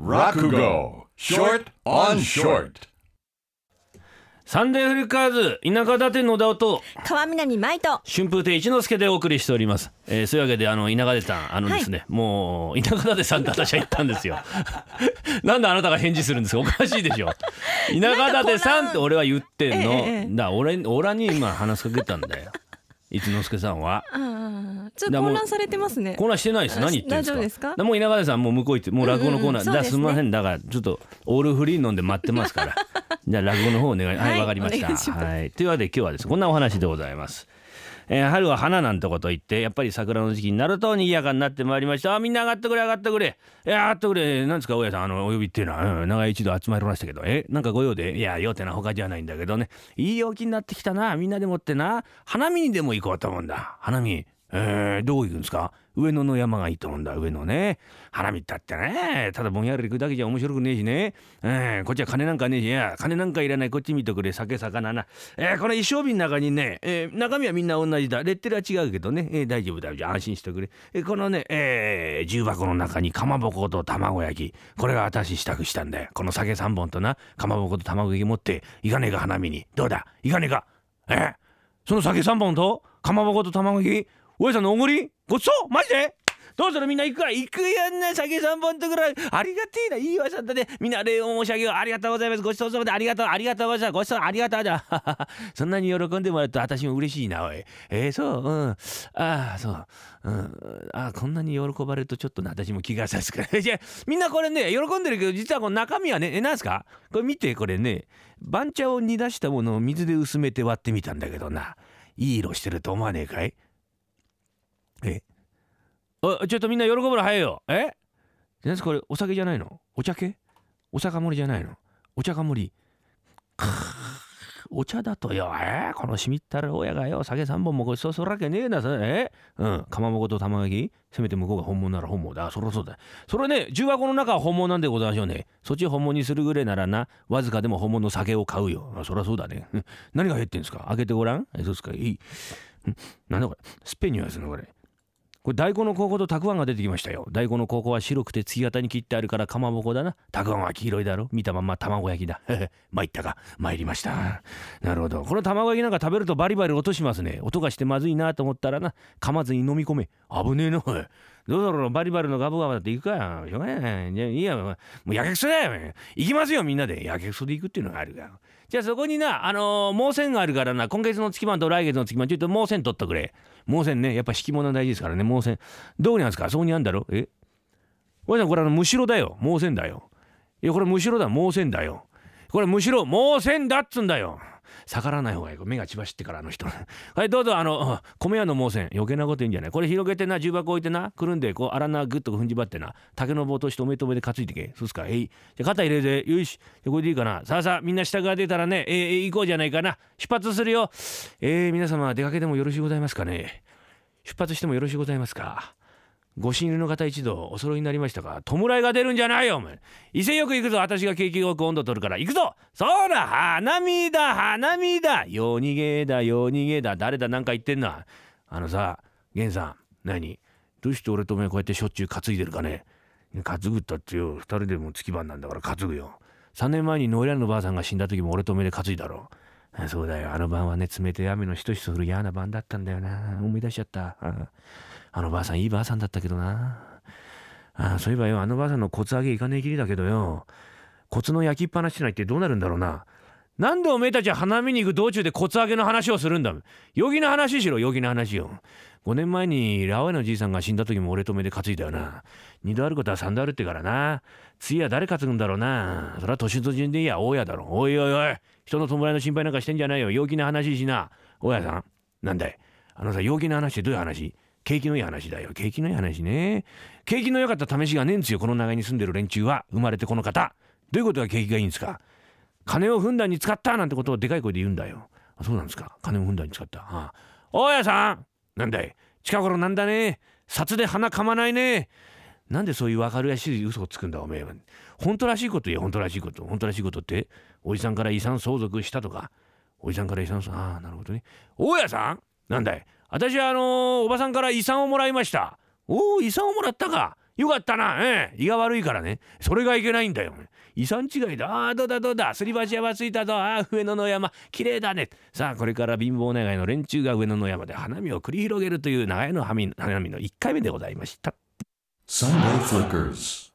Rakugo, short on short. サンデーフリッカーズ田舎立て野田と川南舞と。春風亭一之輔でお送りしております、えー、そういうわけであの田舎出さんあのですね、もう田舎立さんって私は言ったんですよ。なんであなたが返事するんですか？おかしいでしょ。田舎立さんって俺は言ってんの、だから俺俺に今話しかけたんだよ一之輔さんは。ああちょっと混乱されてますね。コーナーしてないです。あ何言ってんですか？大丈夫ですか？もう稲川さんもう向こう行ってもう落語のコーナー、うんうんだからすみませそんだからちょっとオールフリー飲んで待ってますから。じゃあ落語の方お願いはいはい。わかりました。はい。というわけで今日はですねこんなお話でございますえー春は花なんてこと言ってやっぱり桜の時期になると賑やかになってまいりました。みんな上がってくれ上がってくれ。や上がってくれ。何ですか大家さん。あのお呼びっていうのは、うん、長い一度集まりましたけど。えなんかご用で？いや用ってのは他じゃないんだけどね。いい陽気になってきたな。みんなでもってな。花見にでも行こうと思うんだ。花見。えー、どこ行くんですか？上野の山がいいと思うんだ。上野ね。花見ったってね。ただぼんやり行くだけじゃ面白くねえしね、えー、こっちは金なんかねえし。いや金なんかいらない。こっち見とくれ。酒魚な、えー、この一升瓶の中にね、えー、中身はみんな同じだ。レッテルは違うけどね、えー、大丈夫だじゃ安心してくれ、えー、このね、えー、重箱の中にかまぼこと卵焼き。これが私支度したんだよ。この酒3本とな。かまぼこと卵焼き持って行かねえか花見に。どうだ？行かねえか？えーその酒3本とかまぼこと卵焼きおやさんのおごり？ごちそう？マジで？どうするみんな行くか行くやんな酒3本とぐらい。ありがてえな。いいわさんだね。みんな礼を申し上げよう。ありがとうございます。ごちそうさまで。ありがとう。ありがとうございま。すごちそうありがとう。だ そんなに喜んでもらうと私も嬉しいなおい。えー、そう？うん。ああそう。うん。あこんなに喜ばれるとちょっとな。私も気がさすから。じゃみんなこれね喜んでるけど実はこの中身はねえなんすか？これ見てこれね。番茶を煮出したものを水で薄めて割ってみたんだけどな。いい色してると思わねえかい？え？おちょっとみんな喜ぶの早いよ。え？何すこれお酒じゃないの？お茶系？お酒盛りじゃないの？お茶か盛り。か お茶だとよ。え？このしみったる親がよ。酒3本もごちそうするわけねえな。それえ？うん。かまぼこと玉焼きせめて向こうが本物なら本物だ。そりゃそうだ。それね重箱の中は本物なんでございましょうね。そっち本物にするぐらいならなわずかでも本物の酒を買うよ。あそりゃそうだね。何が入ってんすか？開けてごらん。えそうですか？いい。うん。なんだこれ？スペニュアスのこれ。これ大根の高校とたくあんが出てきましたよ。大根の高校は白くて月型に切ってあるからかまぼこだな。たくあんは黄色いだろ。見たまま卵焼きだ。参ったか。参りました。なるほど。この卵焼きなんか食べるとバリバリ音しますね。音がしてまずいなと思ったらな。噛まずに飲み込め。危ねえなどうだろうバリバリのガブガブだって行くかしょうがない。じゃあいいや。もうやけくそだよ。行きますよみんなで。やけくそで行くっていうのがあるから。じゃあそこになあのー、盲線があるからな。今月の月番と来月の月番ちょっと盲線取っとくれ。盲線ねやっぱ敷物大事ですからね。盲線どこにあるんですか？そこにあるんだろえ？おじさんこれあのむしろだよ。盲線だよ。いやこれむしろだ。盲線だよ。これむしろ盲線だっつんだよ。逆らない方がいい。目が血走ってからあの人。はいどうぞあの米屋の盲線余計なこと言うんじゃない。これ広げてな重箱置いてなくるんでこう荒縄グッと踏んじばってな竹の棒としておめとめで担いでけそうっすか。えい。じゃあ肩入れてよしじゃあこれでいいかな。さあさあみんな下が出たらねえー、えー行こうじゃないかな。出発するよ。えー、皆様出かけてもよろしいございますかね。出発してもよろしいございますか。ご親友の方一度お揃いになりましたか？弔いが出るんじゃないよお前。威勢よく行くぞ。私が景気よく温度取るから。行くぞ。そうだ。花見だ。花見だ。夜逃げだ。夜逃げだ。誰だ？なんか言ってんな。あのさ源さん。何？どうして俺とお前こうやってしょっちゅう担いでるかね？担ぐったってよ。二人でも月番なんだから担ぐよ。3年前にノイランのばあさんが死んだ時も俺とおめで担いだろそうだよ。あの晩はね冷て雨のしとしと降る嫌な晩だったんだよな。思い出しちゃった。あ。あのばあさんいいばあさんだったけどな。ああそういえばよあのばあさんのコツ上げいかねえきりだけどよ。コツの焼きっぱなしないってどうなるんだろうな。なんでおめえたちは花見に行く道中でコツ上げの話をするんだ。陽気な話しろ陽気な話よ。5年前にラオエのじいさんが死んだ時も俺と目で担いだよな。二度あることは三度あるってからな。次は誰担ぐんだろうな。それは年と順でいいや大家だろ。おいおいおい。人の弔いの心配なんかしてんじゃないよ。陽気な話しな。大家さん。なんだい。あのさ陽気な話ってどういう話？景気のいい話だよ。景気のいい話ね。景気の良かった試しがねえんですよ。この長屋に住んでる連中は。生まれてこの方。どういうことが景気がいいんですか？金をふんだんに使ったなんてことをでかい声で言うんだよ。あそうなんですか？金をふんだんに使った。ああ。大家さん！なんだい？近頃なんだね。札で鼻かまないね。なんでそういう分かるやしい嘘をつくんだおめえは。本当らしいこと言え。本当らしいこと。本当らしいことっておじさんから遺産相続したとか。おじさんから遺産ああなるほどね。大家さん！なんだい？私はあのーおばさんから遺産をもらいました。おお遺産をもらったか。よかったな、ええ、胃が悪いからね。それがいけないんだよ。遺産違いだ。ああどうだどうだ。すり鉢山ついたぞ。ああ上野の山。綺麗だね。さあこれから貧乏長屋の連中が上野の山で花見を繰り広げるという長屋の花見の1回目でございました。Sunday Flickers.